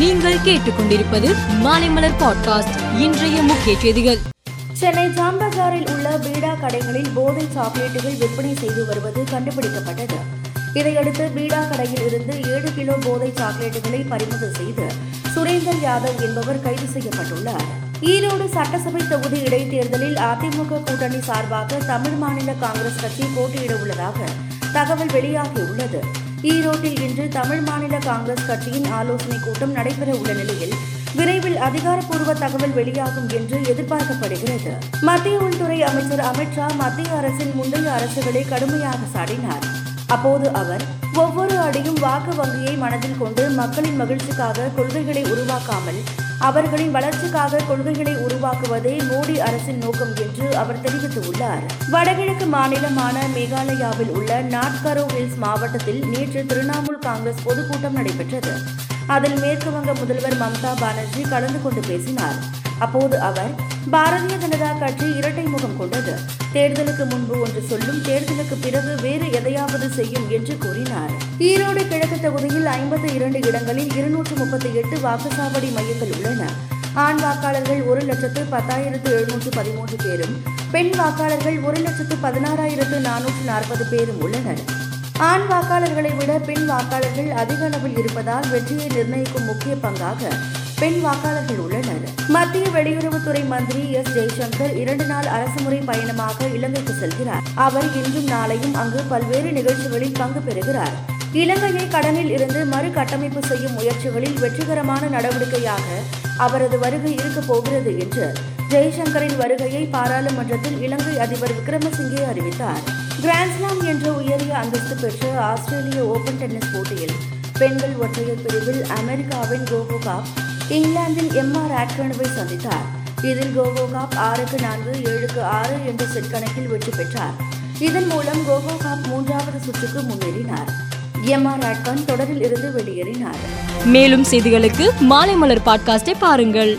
நீங்கள் கேட்டுக்கொண்டிருப்பது மாலைமலர் பாட்காஸ்ட் இன்றைய முக்கிய செய்திகள். சென்னை ஜாம்பஜாரில் உள்ள பீடா கடைகளில் போதை சாக்லேட்டுகள் விற்பனை செய்து வருவது கண்டுபிடிக்கப்பட்டது. இதையடுத்து பீடா கடையில் இருந்து ஏழு கிலோ போதை சாக்லேட்டுகளை பறிமுதல் செய்து சுரேந்தர் யாதவ் என்பவர் கைது செய்யப்பட்டுள்ளார். ஈரோடு சட்டசபை தொகுதி இடைத்தேர்தலில் அதிமுக கூட்டணி சார்பாக தமிழ் மாநில காங்கிரஸ் கட்சி போட்டியிட உள்ளதாக தகவல் வெளியாகியுள்ளது. ஈரோட்டில் இன்று தமிழ் மாநில காங்கிரஸ் கட்சியின் ஆலோசனைக் கூட்டம் நடைபெற உள்ள நிலையில் விரைவில் அதிகாரப்பூர்வ தகவல் வெளியாகும் என்று எதிர்பார்க்கப்படுகிறது. மத்திய உள்துறை அமைச்சர் அமித்ஷா மத்திய அரசின் முந்தைய அரசுகளை கடுமையாக சாடினார். அப்போது அவர் ஒவ்வொரு அடியும் வாக்கு வங்கியை மனதில் கொண்டு மக்களின் மகிழ்ச்சிக்காக கொள்கைகளை உருவாக்காமல் அவர்களின் வளர்ச்சிக்காக கொள்கைகளை உருவாக்குவதே மோடி அரசின் நோக்கம் என்று அவர் தெரிவித்துள்ளார். வடகிழக்கு மாநிலமான மேகாலயாவில் உள்ள நாட்கரோ ஹில்ஸ் மாவட்டத்தில் நேற்று திரிணாமுல் காங்கிரஸ் பொதுக்கூட்டம் நடைபெற்றது. அதில் மேற்கு வங்க முதல்வர் மம்தா பானர்ஜி கலந்து கொண்டு பேசினார். அப்போது அவர் பாரதிய ஜனதா கட்சி இரட்டை முகம் கொண்டது. தேர்தலுக்கு முன்பு ஒன்று சொல்லும் தேர்தலுக்கு பிறகு வேறு எதையாவது செய்யும் என்று கூறினார். ஈரோடு கிழக்கு தொகுதியில் ஐம்பத்தி இரண்டு இடங்களில் இருநூற்று முப்பத்தி எட்டு வாக்குச்சாவடி மையங்கள் உள்ளன. ஆண் வாக்காளர்கள் ஒரு லட்சத்து பத்தாயிரத்து எழுநூற்று பதிமூன்று பேரும் பெண் வாக்காளர்கள் ஒரு லட்சத்து பதினாறாயிரத்து நானூற்று நாற்பது பேரும் உள்ளனர். ஆண் வாக்காளர்களை விட பெண் வாக்காளர்கள் அதிக அளவில் இருப்பதால் வெற்றியை நிர்ணயிக்கும் முக்கிய பங்காக பெண் வாக்காளர்கள் உள்ளனர். மத்திய வெளியுறவுத்துறை மந்திரி எஸ் ஜெய்சங்கர் இரண்டு நாள் அரசுமுறை பயணமாக இலங்கைக்கு செல்கிறார். அவர் இன்றும் நாளையும் அங்கு பல்வேறு நிகழ்ச்சிகளில் பங்கு பெறுகிறார். இலங்கையை கடனில் இருந்து மறுகட்டமைப்பு செய்யும் முயற்சிகளில் வெற்றிகரமான நடவடிக்கையாக அவரது வருகை இருக்கப் போகிறது என்று ஜெய்சங்கரின் வருகையை பாராளுமன்றத்தில் இலங்கை அதிபர் விக்ரமசிங்கே அறிவித்தார். கிராண்ட்ஸ்லாம் என்ற உயரிய அந்தஸ்து பெற்ற ஆஸ்திரேலிய ஓபன் டென்னிஸ் போட்டியில் பெண்கள் ஒற்றையர் பிரிவில் அமெரிக்காவின் கோகோகாப் இங்கிலாந்தில் எம் ஆர் ராட்கனுவை சந்தித்தார். இதில் கோகோகாப் ஆறுக்கு நான்கு ஏழுக்கு ஆறு என்ற செட் கணக்கில் வெற்றி பெற்றார். இதன் மூலம் கோகோகாப் மூன்றாவது சுற்றுக்கு முன்னேறினார். எம் ஆர் ஆட்கான் தொடரில் இருந்து வெளியேறினார். மேலும் செய்திகளுக்கு மாலை மலர் பாட்காஸ்டை பாருங்கள்.